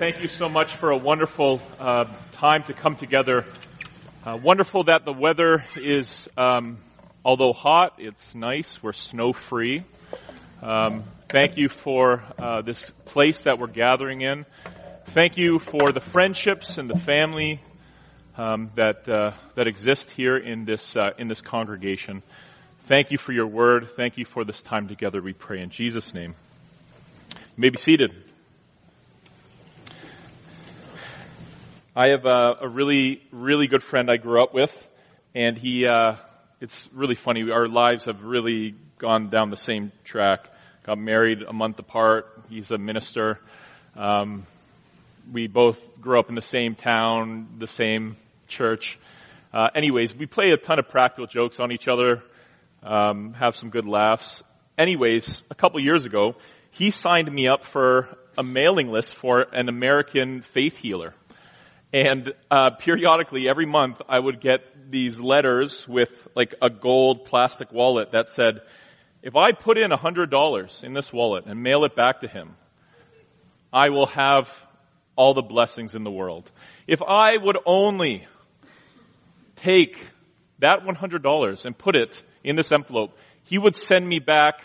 thank you so much for a wonderful uh, time to come together. Uh, wonderful that the weather is, um, although hot, it's nice. We're snow free. Um, thank you for uh, this place that we're gathering in. Thank you for the friendships and the family um, that uh, that exist here in this uh, in this congregation. Thank you for your word. Thank you for this time together. We pray in Jesus' name. You may be seated. I have a, a, really, really good friend I grew up with, and he, uh, it's really funny. Our lives have really gone down the same track. Got married a month apart. He's a minister. Um, we both grew up in the same town, the same church. Uh, anyways, we play a ton of practical jokes on each other, um, have some good laughs. Anyways, a couple years ago, he signed me up for a mailing list for an American faith healer. And uh, periodically, every month, I would get these letters with like a gold plastic wallet that said, if I put in a hundred dollars in this wallet and mail it back to him, I will have all the blessings in the world. If I would only take that $100 and put it in this envelope, he would send me back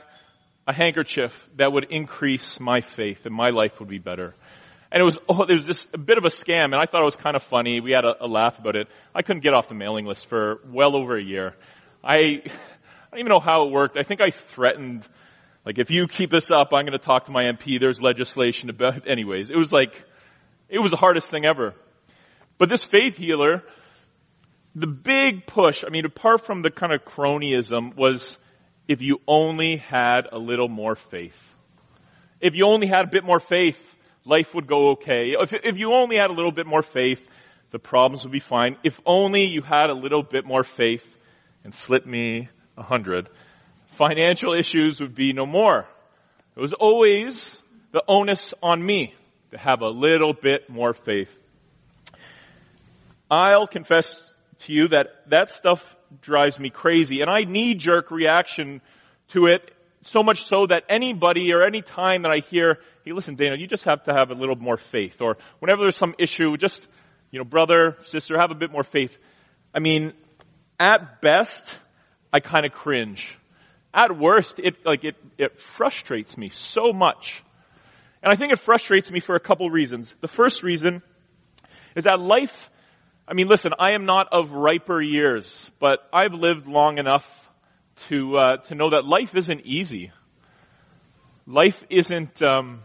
a handkerchief that would increase my faith and my life would be better. And it was, oh, it was just a bit of a scam, and I thought it was kind of funny. We had a, a laugh about it. I couldn't get off the mailing list for well over a year. I, I don't even know how it worked. I think I threatened, like, if you keep this up, I'm going to talk to my MP. There's legislation about, anyways. It was like, it was the hardest thing ever. But this faith healer, the big push, I mean, apart from the kind of cronyism, was if you only had a little more faith. If you only had a bit more faith, life would go okay. If, if you only had a little bit more faith, the problems would be fine. If only you had a little bit more faith and slip me a hundred, financial issues would be no more. It was always the onus on me to have a little bit more faith. I'll confess to you that that stuff drives me crazy and I knee jerk reaction to it so much so that anybody or any time that I hear, hey, listen, Dana, you just have to have a little more faith. Or whenever there's some issue, just, you know, brother, sister, have a bit more faith. I mean, at best, I kind of cringe. At worst, it, like, it, it frustrates me so much. And I think it frustrates me for a couple reasons. The first reason is that life, I mean, listen, I am not of riper years, but I've lived long enough to uh, to know that life isn't easy. Life isn't. Um,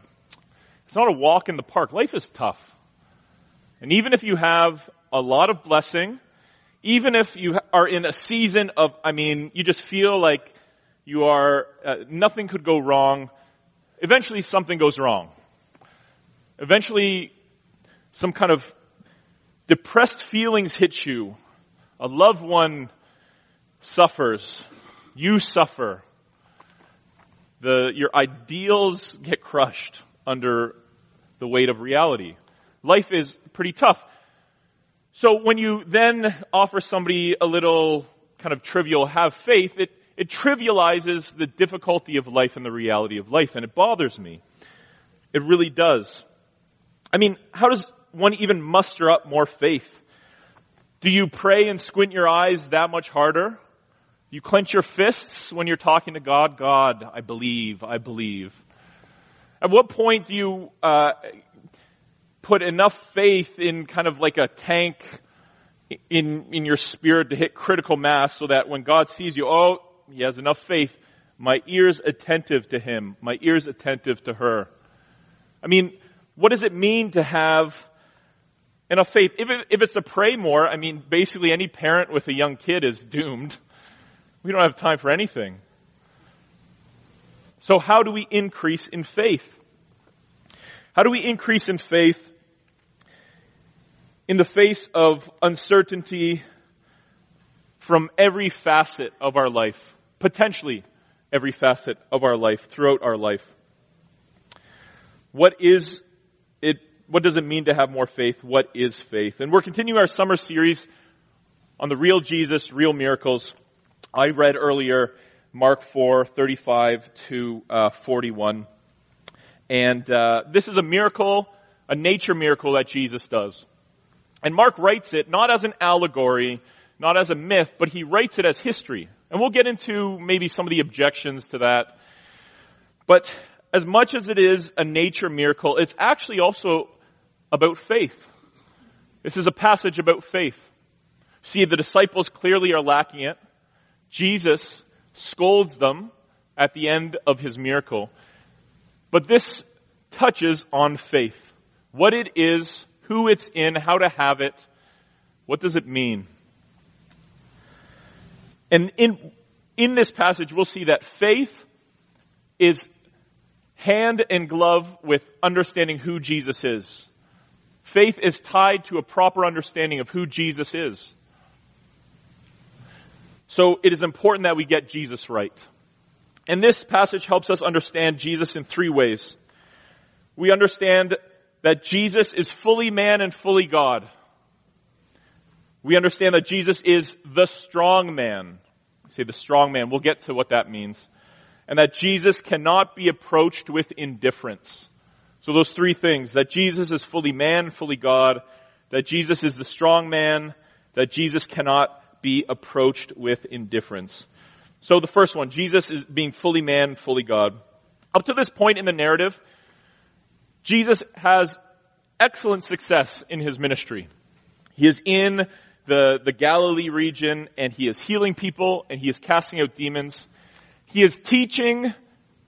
it's not a walk in the park. Life is tough, and even if you have a lot of blessing, even if you are in a season of, I mean, you just feel like you are uh, nothing could go wrong. Eventually, something goes wrong. Eventually, some kind of depressed feelings hit you. A loved one suffers you suffer. The, your ideals get crushed under the weight of reality. Life is pretty tough. So when you then offer somebody a little kind of trivial have faith, it, it trivializes the difficulty of life and the reality of life, and it bothers me. It really does. I mean, how does one even muster up more faith? Do you pray and squint your eyes that much harder? You clench your fists when you're talking to God. God, I believe, I believe. At what point do you uh, put enough faith in kind of like a tank in in your spirit to hit critical mass so that when God sees you, oh, he has enough faith. My ears attentive to him. My ears attentive to her. I mean, what does it mean to have enough faith? If, it, if it's to pray more, I mean, basically any parent with a young kid is doomed. We don't have time for anything. So how do we increase in faith? How do we increase in faith in the face of uncertainty from every facet of our life? Potentially every facet of our life, throughout our life. What is it, what does it mean to have more faith? What is faith? And we're continuing our summer series on the real Jesus, real miracles. I read earlier Mark 4, 35 to uh, 41. And uh, this is a miracle, a nature miracle that Jesus does. And Mark writes it not as an allegory, not as a myth, but he writes it as history. And we'll get into maybe some of the objections to that. But as much as it is a nature miracle, it's actually also about faith. This is a passage about faith. See, the disciples clearly are lacking it. Jesus scolds them at the end of his miracle. But this touches on faith. What it is, who it's in, how to have it. What does it mean? And in, in this passage, we'll see that faith is hand and glove with understanding who Jesus is. Faith is tied to a proper understanding of who Jesus is. So it is important that we get Jesus right. And this passage helps us understand Jesus in three ways. We understand that Jesus is fully man and fully God. We understand that Jesus is the strong man. Say the strong man. We'll get to what that means. And that Jesus cannot be approached with indifference. So those three things, that Jesus is fully man, fully God, that Jesus is the strong man, that Jesus cannot be approached with indifference. So the first one, Jesus is being fully man, fully God. Up to this point in the narrative, Jesus has excellent success in his ministry. He is in the, the Galilee region and he is healing people and he is casting out demons. He is teaching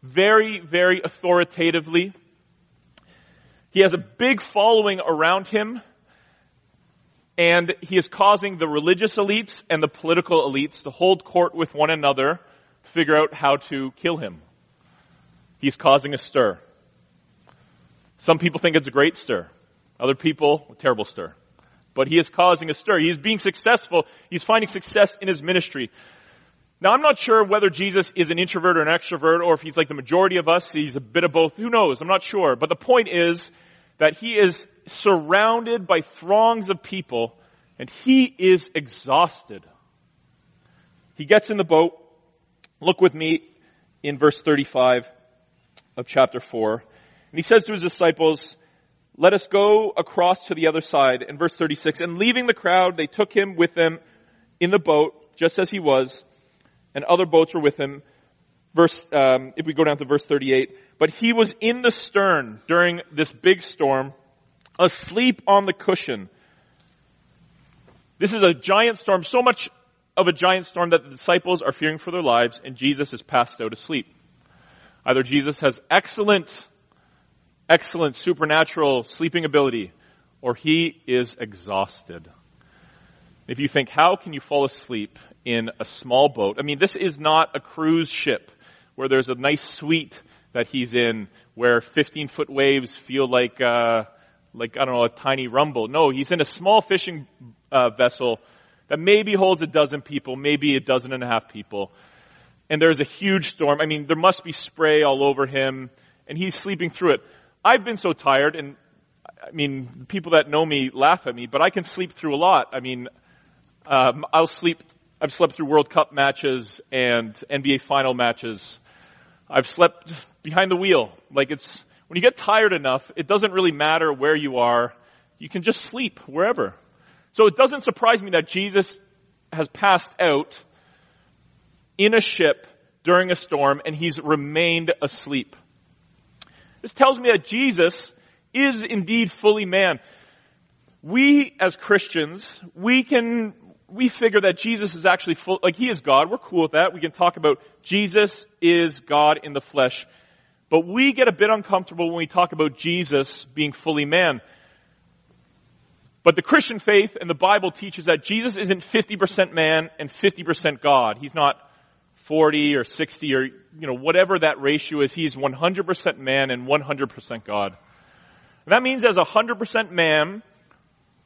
very, very authoritatively. He has a big following around him and he is causing the religious elites and the political elites to hold court with one another to figure out how to kill him. He's causing a stir. Some people think it's a great stir. Other people, a terrible stir. But he is causing a stir. He is being successful. He's finding success in his ministry. Now I'm not sure whether Jesus is an introvert or an extrovert or if he's like the majority of us. He's a bit of both. Who knows? I'm not sure. But the point is that he is surrounded by throngs of people and he is exhausted. He gets in the boat. Look with me in verse 35 of chapter 4. And he says to his disciples, let us go across to the other side. In verse 36, and leaving the crowd, they took him with them in the boat, just as he was, and other boats were with him. Verse, um, if we go down to verse 38, but he was in the stern during this big storm, asleep on the cushion. This is a giant storm, so much of a giant storm that the disciples are fearing for their lives, and Jesus is passed out asleep. Either Jesus has excellent excellent supernatural sleeping ability, or he is exhausted. If you think, how can you fall asleep in a small boat? I mean, this is not a cruise ship where there's a nice suite that he's in where 15 foot waves feel like, uh, like, I don't know, a tiny rumble. No, he's in a small fishing uh, vessel that maybe holds a dozen people, maybe a dozen and a half people. And there's a huge storm. I mean, there must be spray all over him, and he's sleeping through it. I've been so tired, and I mean, people that know me laugh at me, but I can sleep through a lot. I mean, um, I'll sleep. I've slept through World Cup matches and NBA final matches. I've slept behind the wheel. Like it's when you get tired enough, it doesn't really matter where you are. You can just sleep wherever. So it doesn't surprise me that Jesus has passed out in a ship during a storm and he's remained asleep. This tells me that Jesus is indeed fully man. We as Christians, we can, we figure that Jesus is actually full, like he is God. We're cool with that. We can talk about Jesus is God in the flesh. But we get a bit uncomfortable when we talk about Jesus being fully man. But the Christian faith and the Bible teaches that Jesus isn't 50% man and 50% God. He's not 40 or 60 or, you know, whatever that ratio is, he's 100% man and 100% God. And that means as a 100% man,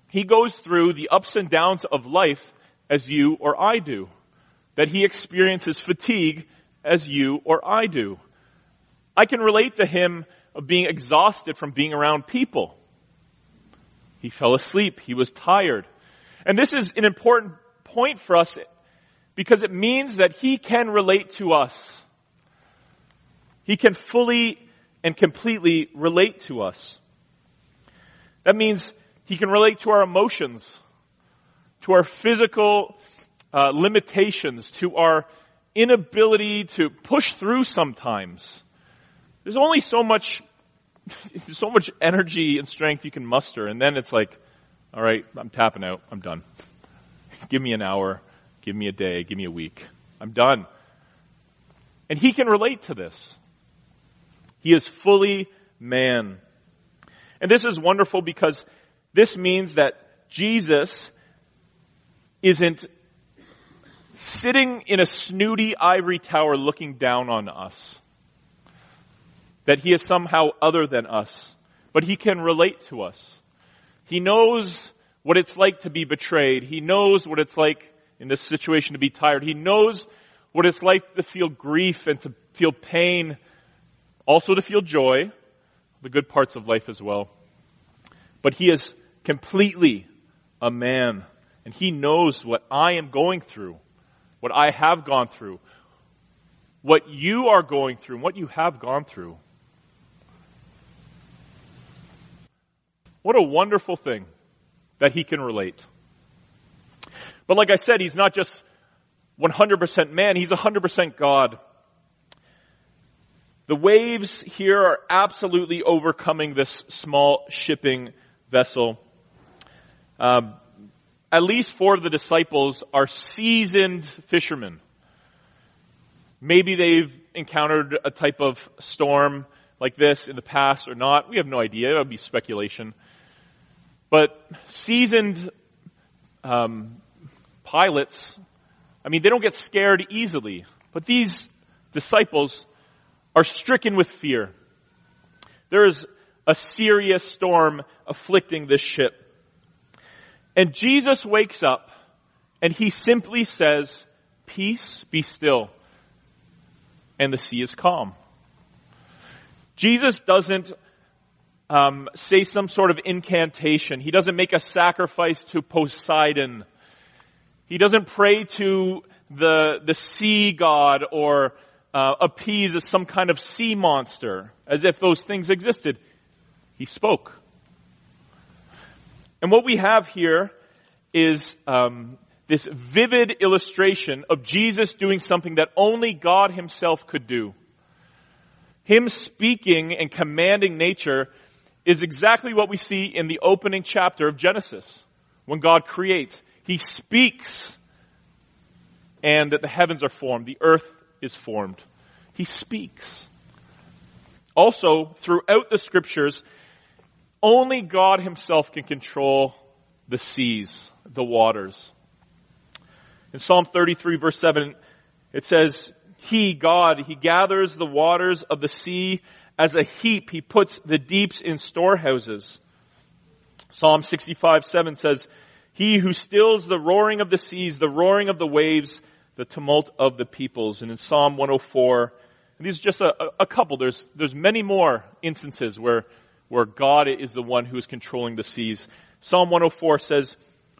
he goes through the ups and downs of life as you or I do. That he experiences fatigue as you or I do. I can relate to him of being exhausted from being around people. He fell asleep. He was tired. And this is an important point for us because it means that He can relate to us. He can fully and completely relate to us. That means he can relate to our emotions, to our physical uh, limitations, to our inability to push through sometimes. There's only so much, so much energy and strength you can muster, and then it's like, all right, I'm tapping out. I'm done. give me an hour. Give me a day. Give me a week. I'm done. And he can relate to this. He is fully man. And this is wonderful because this means that Jesus isn't sitting in a snooty ivory tower looking down on us. That he is somehow other than us. But he can relate to us. He knows what it's like to be betrayed. He knows what it's like in this situation to be tired. He knows what it's like to feel grief and to feel pain, also to feel joy, the good parts of life as well. But he is completely a man, and he knows what I am going through, what I have gone through, what you are going through, and what you have gone through. What a wonderful thing that he can relate. But like I said, he's not just 100% man, he's 100% God. The waves here are absolutely overcoming this small shipping vessel. Um, at least four of the disciples are seasoned fishermen. Maybe they've encountered a type of storm like this in the past or not. We have no idea. It would be speculation. But seasoned um, pilots, I mean, they don't get scared easily. But these disciples are stricken with fear. There is a serious storm afflicting this ship. And Jesus wakes up and he simply says, peace be still. And the sea is calm. Jesus doesn't um, say some sort of incantation. He doesn't make a sacrifice to Poseidon. He doesn't pray to the, the sea god or uh, appease some kind of sea monster as if those things existed. He spoke. And what we have here is um, this vivid illustration of Jesus doing something that only God himself could do. Him speaking and commanding nature is exactly what we see in the opening chapter of Genesis. When God creates, He speaks and the heavens are formed, the earth is formed. He speaks. Also, throughout the scriptures, only God himself can control the seas, the waters. In Psalm 33 verse 7, it says, He, God, He gathers the waters of the sea as a heap, he puts the deeps in storehouses. Psalm 65, 7 says, He who stills the roaring of the seas, the roaring of the waves, the tumult of the peoples. And in Psalm 104, and these are just a, a couple, there's, there's many more instances where, where God is the one who is controlling the seas. Psalm 104 says,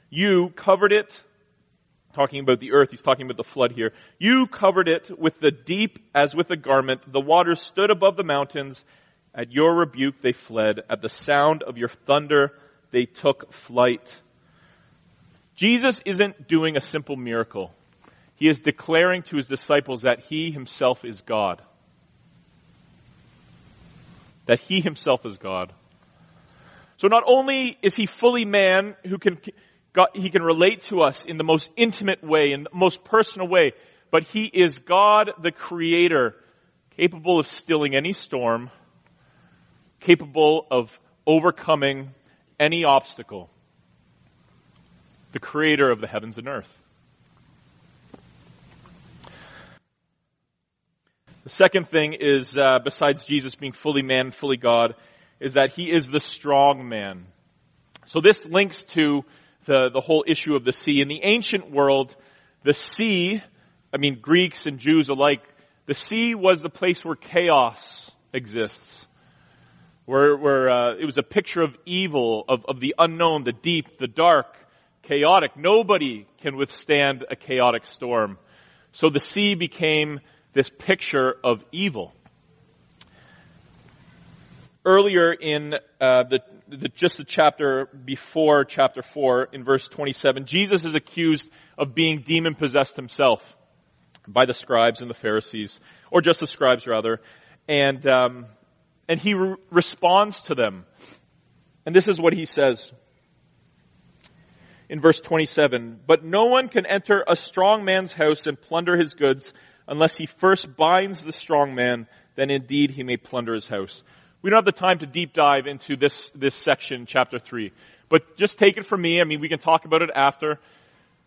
You covered it talking about the earth, he's talking about the flood here. You covered it with the deep as with a garment. The waters stood above the mountains. At your rebuke they fled. At the sound of your thunder they took flight. Jesus isn't doing a simple miracle. He is declaring to his disciples that he himself is God. That he himself is God. So not only is he fully man who can God, he can relate to us in the most intimate way, in the most personal way, but he is God the creator, capable of stilling any storm, capable of overcoming any obstacle. The creator of the heavens and earth. The second thing is, uh, besides Jesus being fully man, fully God, is that he is the strong man. So this links to the, the whole issue of the sea. In the ancient world, the sea, I mean, Greeks and Jews alike, the sea was the place where chaos exists. Where, where uh, it was a picture of evil, of, of the unknown, the deep, the dark, chaotic. Nobody can withstand a chaotic storm. So the sea became this picture of evil. Earlier in uh, the the, just the chapter before chapter 4 in verse 27, Jesus is accused of being demon possessed himself by the scribes and the Pharisees, or just the scribes rather, and um, and he re- responds to them, and this is what he says in verse 27. But no one can enter a strong man's house and plunder his goods unless he first binds the strong man. Then indeed he may plunder his house. We don't have the time to deep dive into this this section, chapter three, but just take it from me. I mean, we can talk about it after,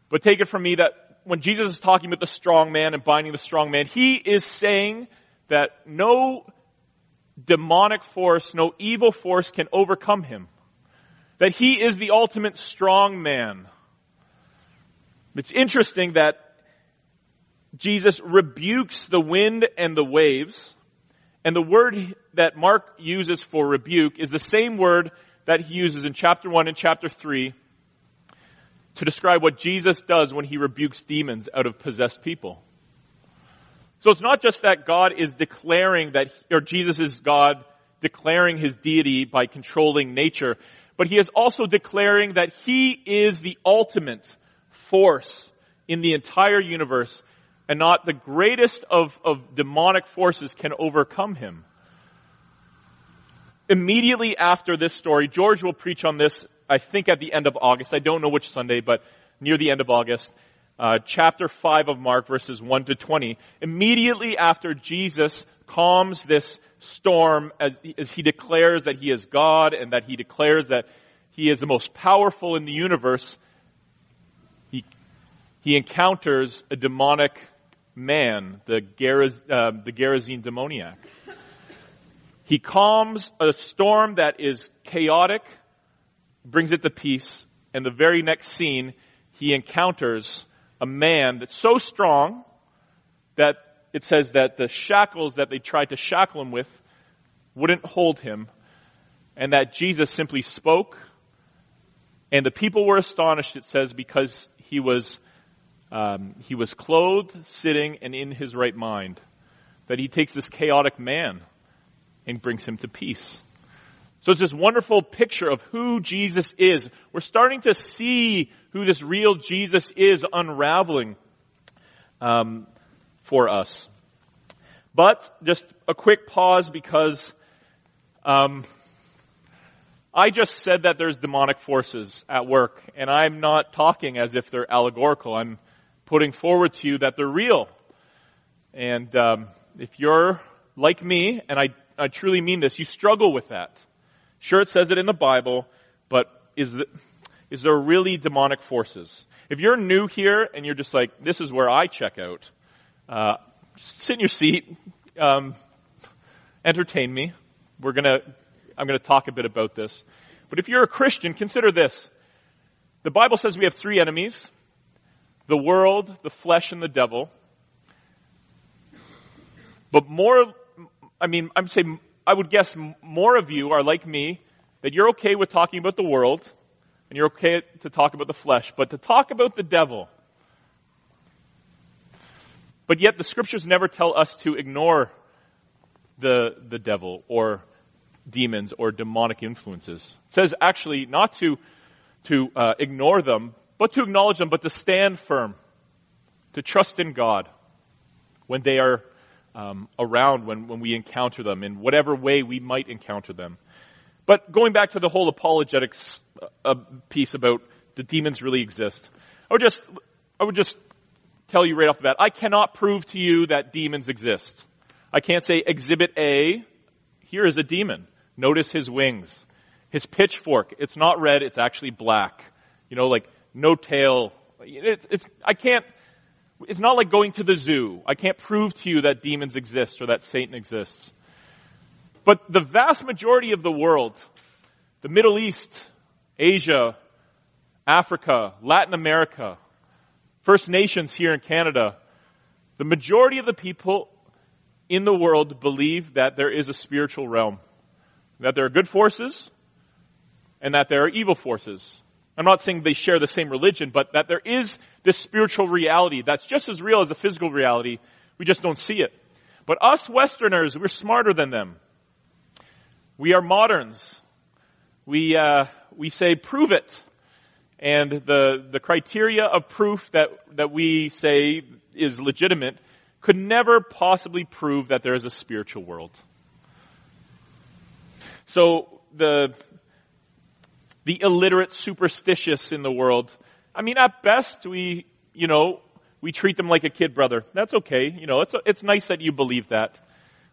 but take it from me that when Jesus is talking about the strong man and binding the strong man, he is saying that no demonic force, no evil force can overcome him. That he is the ultimate strong man. It's interesting that Jesus rebukes the wind and the waves, and the word that Mark uses for rebuke is the same word that he uses in chapter 1 and chapter 3 to describe what Jesus does when he rebukes demons out of possessed people. So it's not just that God is declaring that, or Jesus is God declaring his deity by controlling nature, but he is also declaring that he is the ultimate force in the entire universe and not the greatest of, of demonic forces can overcome him. Immediately after this story, George will preach on this I think at the end of August. I don't know which Sunday, but near the end of August. Uh, chapter 5 of Mark, verses 1 to 20. Immediately after Jesus calms this storm as, as he declares that he is God and that he declares that he is the most powerful in the universe, he, he encounters a demonic man, the, Geraz, uh, the demoniac. He calms a storm that is chaotic, brings it to peace, and the very next scene, he encounters a man that's so strong that it says that the shackles that they tried to shackle him with wouldn't hold him, and that Jesus simply spoke, and the people were astonished, it says, because he was, um, he was clothed, sitting, and in his right mind. That he takes this chaotic man and brings him to peace. So it's this wonderful picture of who Jesus is. We're starting to see who this real Jesus is unraveling um, for us. But just a quick pause because um, I just said that there's demonic forces at work, and I'm not talking as if they're allegorical. I'm putting forward to you that they're real. And um, if you're like me, and I, I truly mean this, you struggle with that. Sure, it says it in the Bible, but is, the, is there really demonic forces? If you're new here and you're just like, this is where I check out, uh, sit in your seat, um, entertain me. We're gonna, I'm gonna talk a bit about this. But if you're a Christian, consider this. The Bible says we have three enemies. The world, the flesh, and the devil. But more, I mean, I'm saying I would guess more of you are like me, that you're okay with talking about the world, and you're okay to talk about the flesh, but to talk about the devil. But yet the scriptures never tell us to ignore the, the devil or demons or demonic influences. It says actually not to, to uh, ignore them, but to acknowledge them, but to stand firm, to trust in God when they are um, around when, when we encounter them in whatever way we might encounter them. But going back to the whole apologetics uh, piece about the demons really exist, I would just, I would just tell you right off the bat, I cannot prove to you that demons exist. I can't say exhibit A, here is a demon. Notice his wings. His pitchfork, it's not red, it's actually black. You know, like no tail. It's, it's, I can't, it's not like going to the zoo. I can't prove to you that demons exist or that Satan exists. But the vast majority of the world, the Middle East, Asia, Africa, Latin America, First Nations here in Canada, the majority of the people in the world believe that there is a spiritual realm. That there are good forces and that there are evil forces. I'm not saying they share the same religion, but that there is this spiritual reality that's just as real as the physical reality. We just don't see it. But us Westerners, we're smarter than them. We are moderns. we, uh, we say, prove it. And the, the criteria of proof that, that we say is legitimate could never possibly prove that there is a spiritual world. So the, the illiterate superstitious in the world, I mean, at best we, you know, we treat them like a kid brother. That's okay. You know, it's, it's nice that you believe that.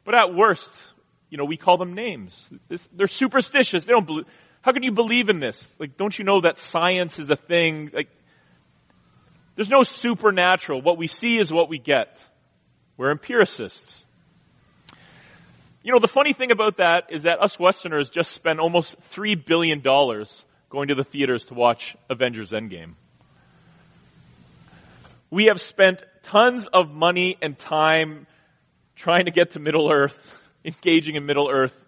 But at worst, you know, we call them names. This, they're superstitious. They don't believe, how can you believe in this? Like, don't you know that science is a thing? Like, there's no supernatural. What we see is what we get. We're empiricists. You know, the funny thing about that is that us Westerners just spend almost $3 billion going to the theaters to watch Avengers Endgame. We have spent tons of money and time trying to get to Middle Earth, engaging in Middle Earth,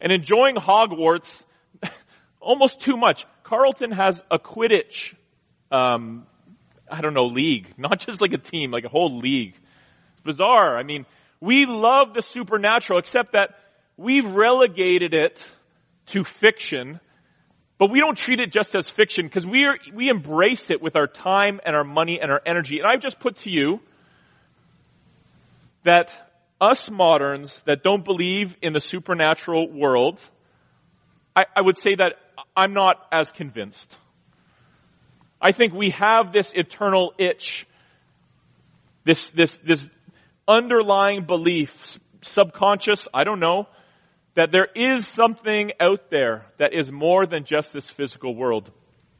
and enjoying Hogwarts almost too much. Carleton has a Quidditch, um, I don't know, league. Not just like a team, like a whole league. It's bizarre. I mean, we love the supernatural, except that we've relegated it to fiction, but we don't treat it just as fiction because we are, we embrace it with our time and our money and our energy. And I've just put to you that us moderns that don't believe in the supernatural world, I, I would say that I'm not as convinced. I think we have this eternal itch, this, this, this underlying belief, subconscious, I don't know, that there is something out there that is more than just this physical world.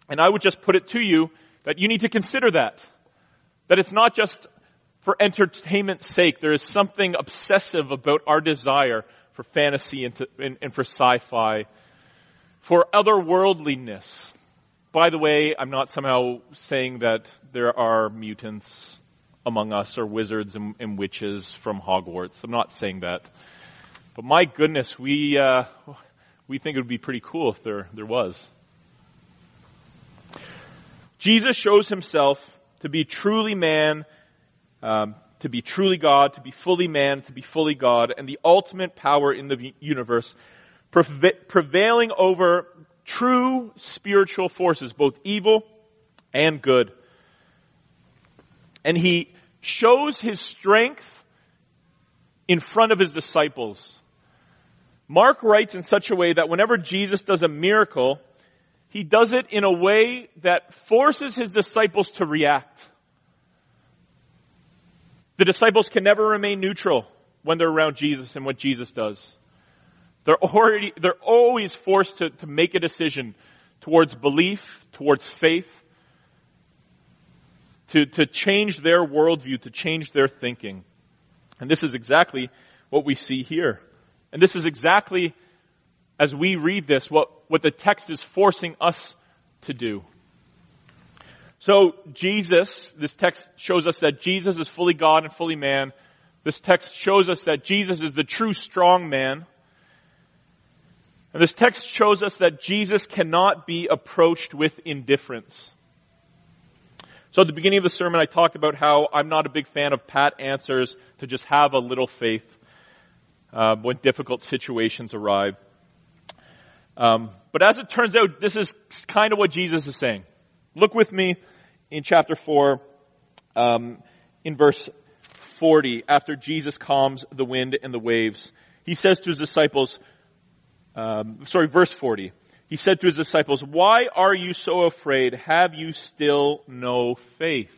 And I would just put it to you that you need to consider that. That it's not just for entertainment's sake. There is something obsessive about our desire for fantasy and, to, and, and for sci-fi, for otherworldliness. By the way, I'm not somehow saying that there are mutants among us are wizards and, and witches from Hogwarts. I'm not saying that. But my goodness, we, uh, we think it would be pretty cool if there, there was. Jesus shows himself to be truly man, um, to be truly God, to be fully man, to be fully God, and the ultimate power in the universe, prevailing over true spiritual forces, both evil and good. And he shows his strength in front of his disciples. Mark writes in such a way that whenever Jesus does a miracle, he does it in a way that forces his disciples to react. The disciples can never remain neutral when they're around Jesus and what Jesus does. They're already, they're always forced to, to make a decision towards belief, towards faith, to, to change their worldview, to change their thinking. And this is exactly what we see here. And this is exactly, as we read this, what, what the text is forcing us to do. So Jesus, this text shows us that Jesus is fully God and fully man. This text shows us that Jesus is the true strong man. And this text shows us that Jesus cannot be approached with indifference. So at the beginning of the sermon, I talked about how I'm not a big fan of pat answers to just have a little faith uh, when difficult situations arrive. Um, but as it turns out, this is kind of what Jesus is saying. Look with me in chapter 4, um, in verse 40, after Jesus calms the wind and the waves. He says to his disciples, um, sorry, verse 40 he said to his disciples, why are you so afraid? Have you still no faith?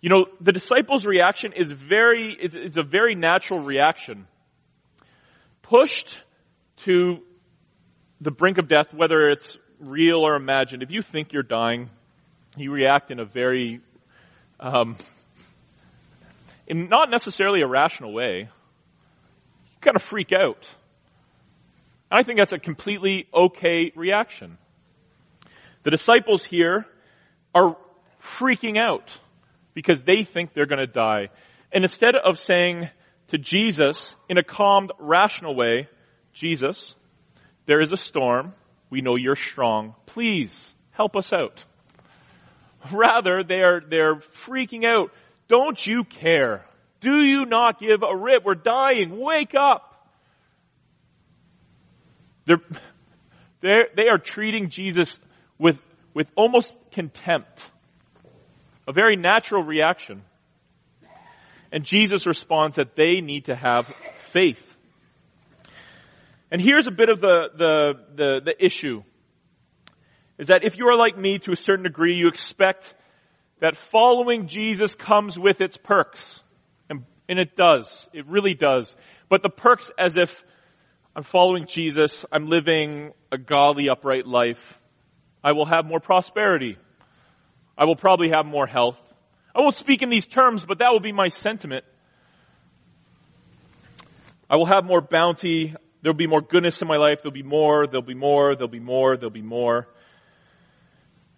You know, the disciples' reaction is very, it's a very natural reaction. Pushed to the brink of death, whether it's real or imagined, if you think you're dying, you react in a very, um, in not necessarily a rational way. You kind of freak out. I think that's a completely okay reaction. The disciples here are freaking out because they think they're going to die. And instead of saying to Jesus in a calmed, rational way, Jesus, there is a storm. We know you're strong. Please help us out. Rather, they're, they're freaking out. Don't you care? Do you not give a rip? We're dying. Wake up. They're, they're, they are treating Jesus with, with almost contempt. A very natural reaction. And Jesus responds that they need to have faith. And here's a bit of the, the, the, the issue. Is that if you are like me to a certain degree, you expect that following Jesus comes with its perks. And, and it does. It really does. But the perks as if I'm following Jesus, I'm living a godly, upright life. I will have more prosperity. I will probably have more health. I won't speak in these terms, but that will be my sentiment. I will have more bounty. There'll be more goodness in my life. There'll be more, there'll be more, there'll be more, there'll be more.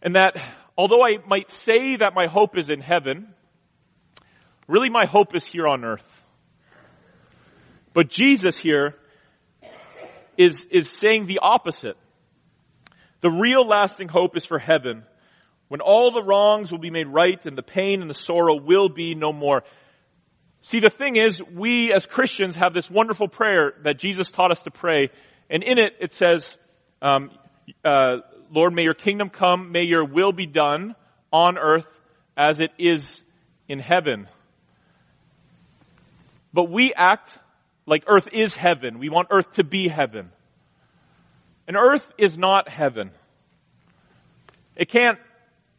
And that, although I might say that my hope is in heaven, really my hope is here on earth. But Jesus here is, is saying the opposite. The real lasting hope is for heaven, when all the wrongs will be made right and the pain and the sorrow will be no more. See, the thing is, we as Christians have this wonderful prayer that Jesus taught us to pray, and in it it says, um, uh, Lord, may your kingdom come, may your will be done on earth as it is in heaven. But we act like earth is heaven. We want earth to be heaven. And earth is not heaven. It can't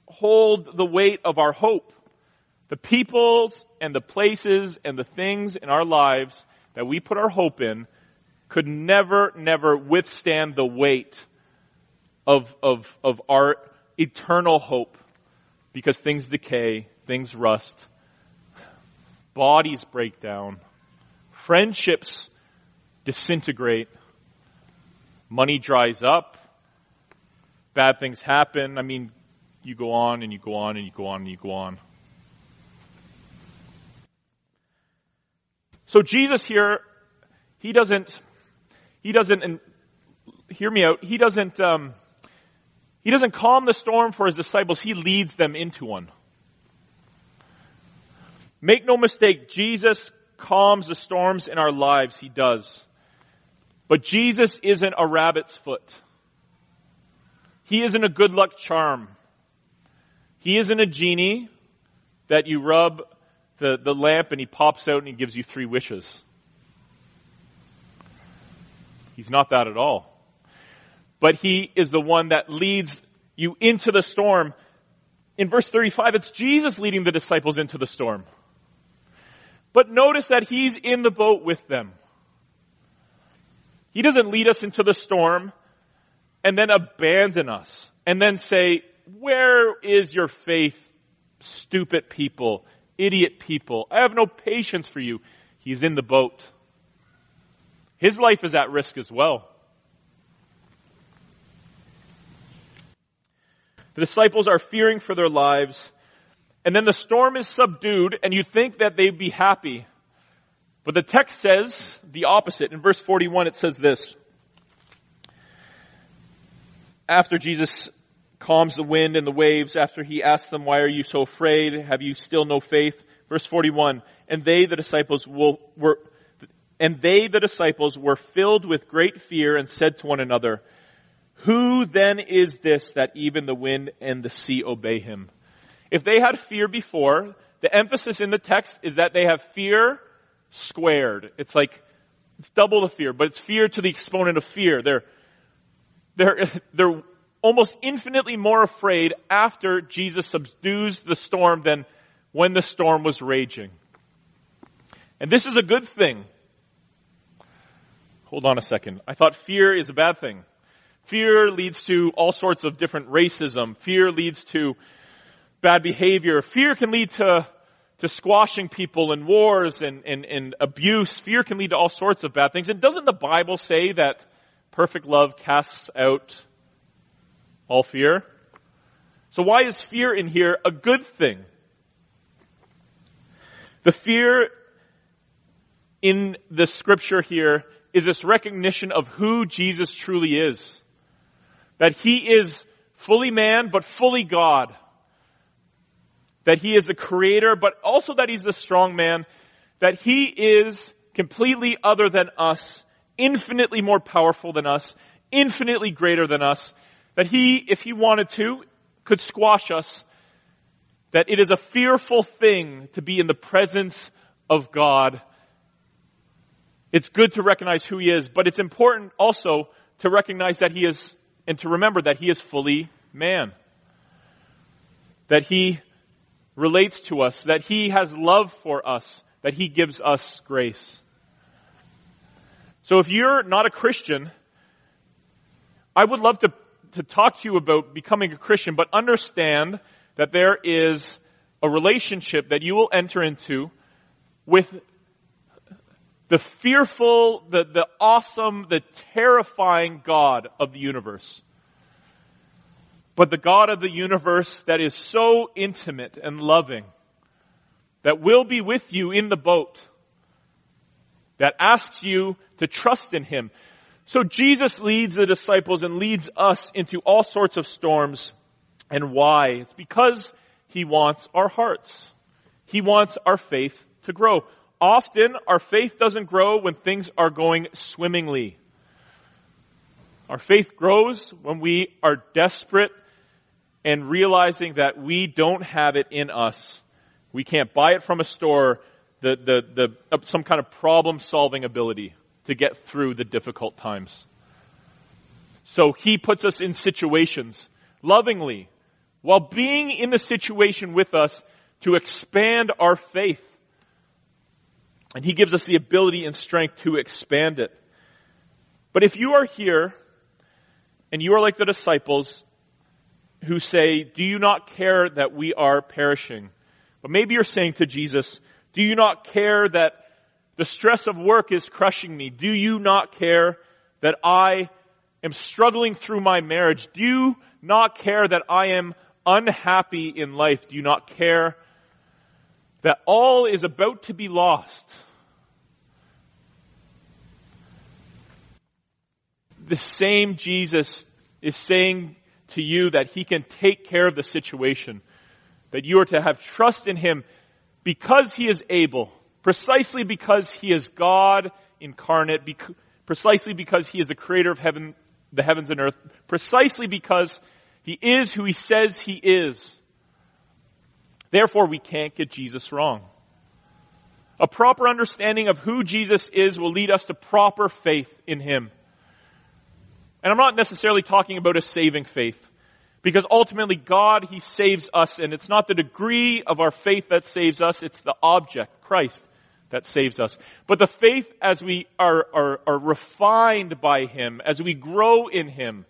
hold the weight of our hope. The peoples and the places and the things in our lives that we put our hope in could never, never withstand the weight of, of, of our eternal hope because things decay, things rust, bodies break down, friendships disintegrate, money dries up, bad things happen. I mean, you go on and you go on and you go on and you go on. So Jesus here, he doesn't, he doesn't, and hear me out, he doesn't, um, he doesn't calm the storm for his disciples, he leads them into one. Make no mistake, Jesus calms the storms in our lives, he does. But Jesus isn't a rabbit's foot. He isn't a good luck charm. He isn't a genie that you rub the, the lamp and he pops out and he gives you three wishes. He's not that at all. But he is the one that leads you into the storm. In verse 35, it's Jesus leading the disciples into the storm. But notice that he's in the boat with them. He doesn't lead us into the storm and then abandon us and then say, where is your faith, stupid people? idiot people. I have no patience for you. He's in the boat. His life is at risk as well. The disciples are fearing for their lives, and then the storm is subdued, and you think that they'd be happy. But the text says the opposite. In verse 41, it says this. After Jesus calms the wind and the waves after he asks them, why are you so afraid? Have you still no faith? Verse 41, and they, the disciples, will, were, and they, the disciples, were filled with great fear and said to one another, who then is this that even the wind and the sea obey him? If they had fear before, the emphasis in the text is that they have fear squared. It's like, it's double the fear, but it's fear to the exponent of fear. They're, they're, they're almost infinitely more afraid after Jesus subdues the storm than when the storm was raging. And this is a good thing. Hold on a second. I thought fear is a bad thing. Fear leads to all sorts of different racism. Fear leads to bad behavior. Fear can lead to, to squashing people and wars and, and, and abuse. Fear can lead to all sorts of bad things. And doesn't the Bible say that perfect love casts out all fear. So why is fear in here a good thing? The fear in the scripture here is this recognition of who Jesus truly is. That he is fully man, but fully God. That he is the creator, but also that he's the strong man. That he is completely other than us, infinitely more powerful than us, infinitely greater than us, that he, if he wanted to, could squash us, that it is a fearful thing to be in the presence of God. It's good to recognize who he is, but it's important also to recognize that he is, and to remember that he is fully man. That he relates to us, that he has love for us, that he gives us grace. So if you're not a Christian, I would love to, to talk to you about becoming a Christian, but understand that there is a relationship that you will enter into with the fearful, the, the awesome, the terrifying God of the universe. But the God of the universe that is so intimate and loving, that will be with you in the boat, that asks you to trust in Him. So Jesus leads the disciples and leads us into all sorts of storms. And why? It's because He wants our hearts. He wants our faith to grow. Often our faith doesn't grow when things are going swimmingly. Our faith grows when we are desperate and realizing that we don't have it in us. We can't buy it from a store, the, the, the, uh, some kind of problem solving ability to get through the difficult times. So he puts us in situations lovingly while being in the situation with us to expand our faith. And he gives us the ability and strength to expand it. But if you are here and you are like the disciples who say, do you not care that we are perishing? But maybe you're saying to Jesus, do you not care that the stress of work is crushing me? Do you not care that I am struggling through my marriage? Do you not care that I am unhappy in life? Do you not care that all is about to be lost? The same Jesus is saying to you that He can take care of the situation, that you are to have trust in Him because He is able, precisely because He is God incarnate, precisely because He is the creator of heaven, the heavens and earth, precisely because He is who He says He is. Therefore, we can't get Jesus wrong. A proper understanding of who Jesus is will lead us to proper faith in Him. And I'm not necessarily talking about a saving faith. Because ultimately God, He saves us and it's not the degree of our faith that saves us, it's the object, Christ, that saves us. But the faith as we are, are, are refined by Him, as we grow in Him,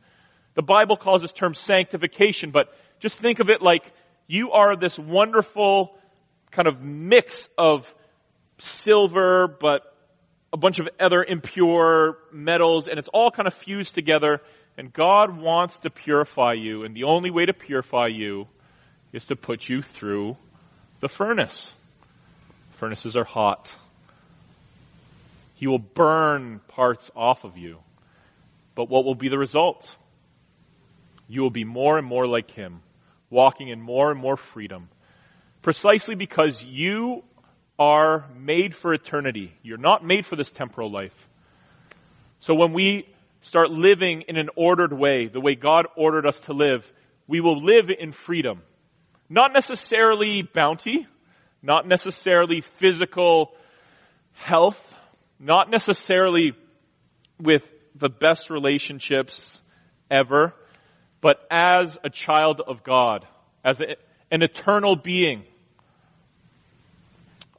the Bible calls this term sanctification, but just think of it like you are this wonderful kind of mix of silver, but a bunch of other impure metals, and it's all kind of fused together. And God wants to purify you, and the only way to purify you is to put you through the furnace. Furnaces are hot. He will burn parts off of you. But what will be the result? You will be more and more like Him, walking in more and more freedom. Precisely because you are made for eternity. You're not made for this temporal life. So when we start living in an ordered way, the way God ordered us to live, we will live in freedom. Not necessarily bounty, not necessarily physical health, not necessarily with the best relationships ever, but as a child of God, as a, an eternal being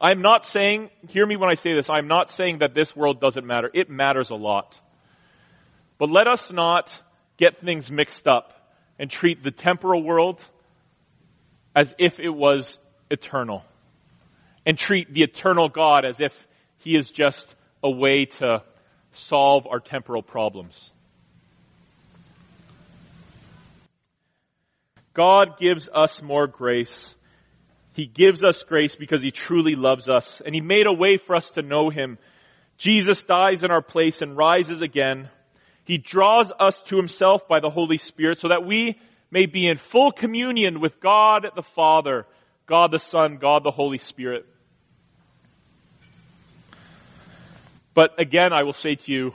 I'm not saying, hear me when I say this, I'm not saying that this world doesn't matter. It matters a lot. But let us not get things mixed up and treat the temporal world as if it was eternal. And treat the eternal God as if He is just a way to solve our temporal problems. God gives us more grace he gives us grace because He truly loves us, and He made a way for us to know Him. Jesus dies in our place and rises again. He draws us to Himself by the Holy Spirit so that we may be in full communion with God the Father, God the Son, God the Holy Spirit. But again, I will say to you,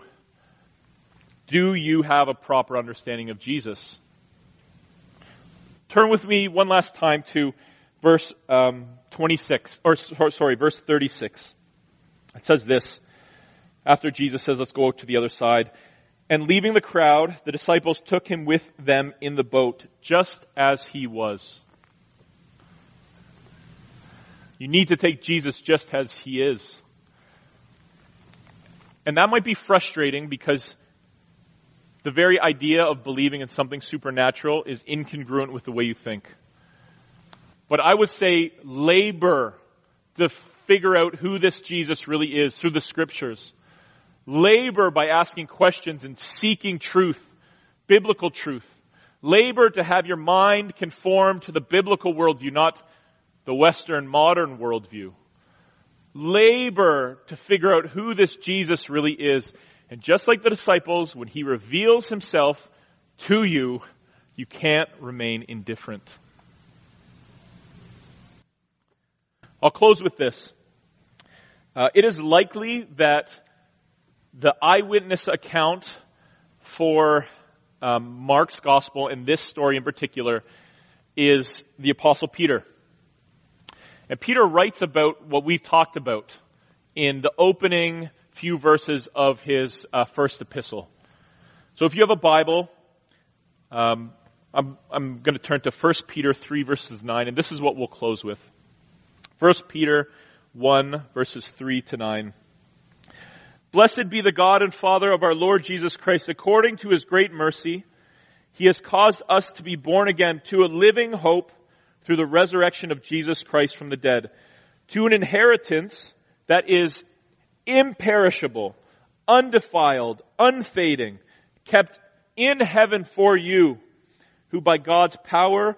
Do you have a proper understanding of Jesus? Turn with me one last time to verse um, 26, or sorry, verse 36. It says this, after Jesus says, let's go to the other side. And leaving the crowd, the disciples took him with them in the boat, just as he was. You need to take Jesus just as he is. And that might be frustrating because the very idea of believing in something supernatural is incongruent with the way you think. But I would say labor to figure out who this Jesus really is through the scriptures. Labor by asking questions and seeking truth, biblical truth. Labor to have your mind conform to the biblical worldview, not the Western modern worldview. Labor to figure out who this Jesus really is. And just like the disciples, when he reveals himself to you, you can't remain indifferent. I'll close with this. Uh, it is likely that the eyewitness account for um, Mark's gospel and this story in particular is the apostle Peter. And Peter writes about what we've talked about in the opening few verses of his uh, first epistle. So if you have a Bible, um, I'm, I'm going to turn to 1 Peter 3 verses 9, and this is what we'll close with. 1 Peter 1 verses 3 to 9. Blessed be the God and Father of our Lord Jesus Christ. According to his great mercy, he has caused us to be born again to a living hope through the resurrection of Jesus Christ from the dead, to an inheritance that is imperishable, undefiled, unfading, kept in heaven for you, who by God's power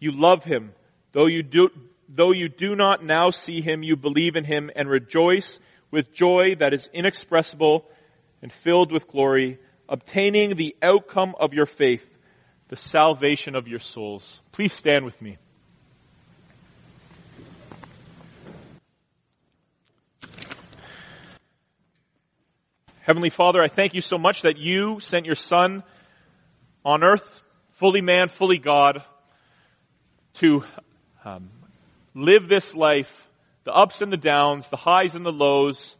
you love him. Though you do, though you do not now see him, you believe in him and rejoice with joy that is inexpressible and filled with glory, obtaining the outcome of your faith, the salvation of your souls. Please stand with me. Heavenly Father, I thank you so much that you sent your Son on earth, fully man, fully God, to um, live this life the ups and the downs, the highs and the lows,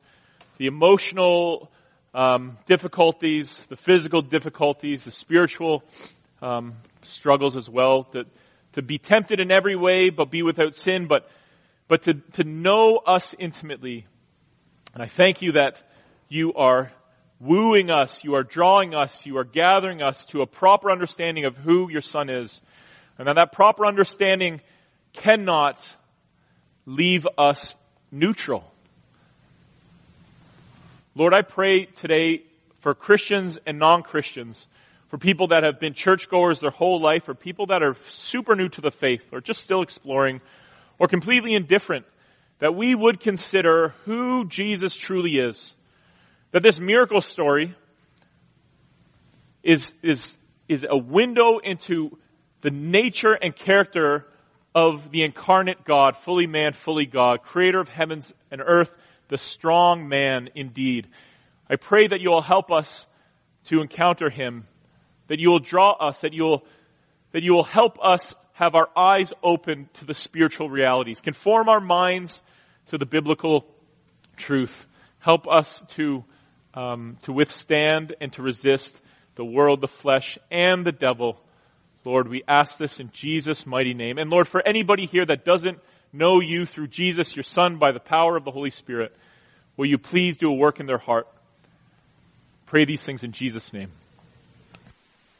the emotional um, difficulties, the physical difficulties, the spiritual um, struggles as well. To, to be tempted in every way, but be without sin, but but to, to know us intimately. And I thank you that you are wooing us, you are drawing us, you are gathering us to a proper understanding of who your son is. And that that proper understanding cannot leave us neutral. Lord, I pray today for Christians and non-Christians, for people that have been churchgoers their whole life, or people that are super new to the faith, or just still exploring, or completely indifferent, that we would consider who Jesus truly is. That this miracle story is, is, is a window into the nature and character of the incarnate God, fully man, fully God, creator of heavens and earth, the strong man indeed. I pray that you will help us to encounter him, that you will draw us, that you will, that you will help us have our eyes open to the spiritual realities, conform our minds to the biblical truth, help us to, um, to withstand and to resist the world, the flesh, and the devil Lord, we ask this in Jesus' mighty name. And Lord, for anybody here that doesn't know you through Jesus, your Son, by the power of the Holy Spirit, will you please do a work in their heart? Pray these things in Jesus' name.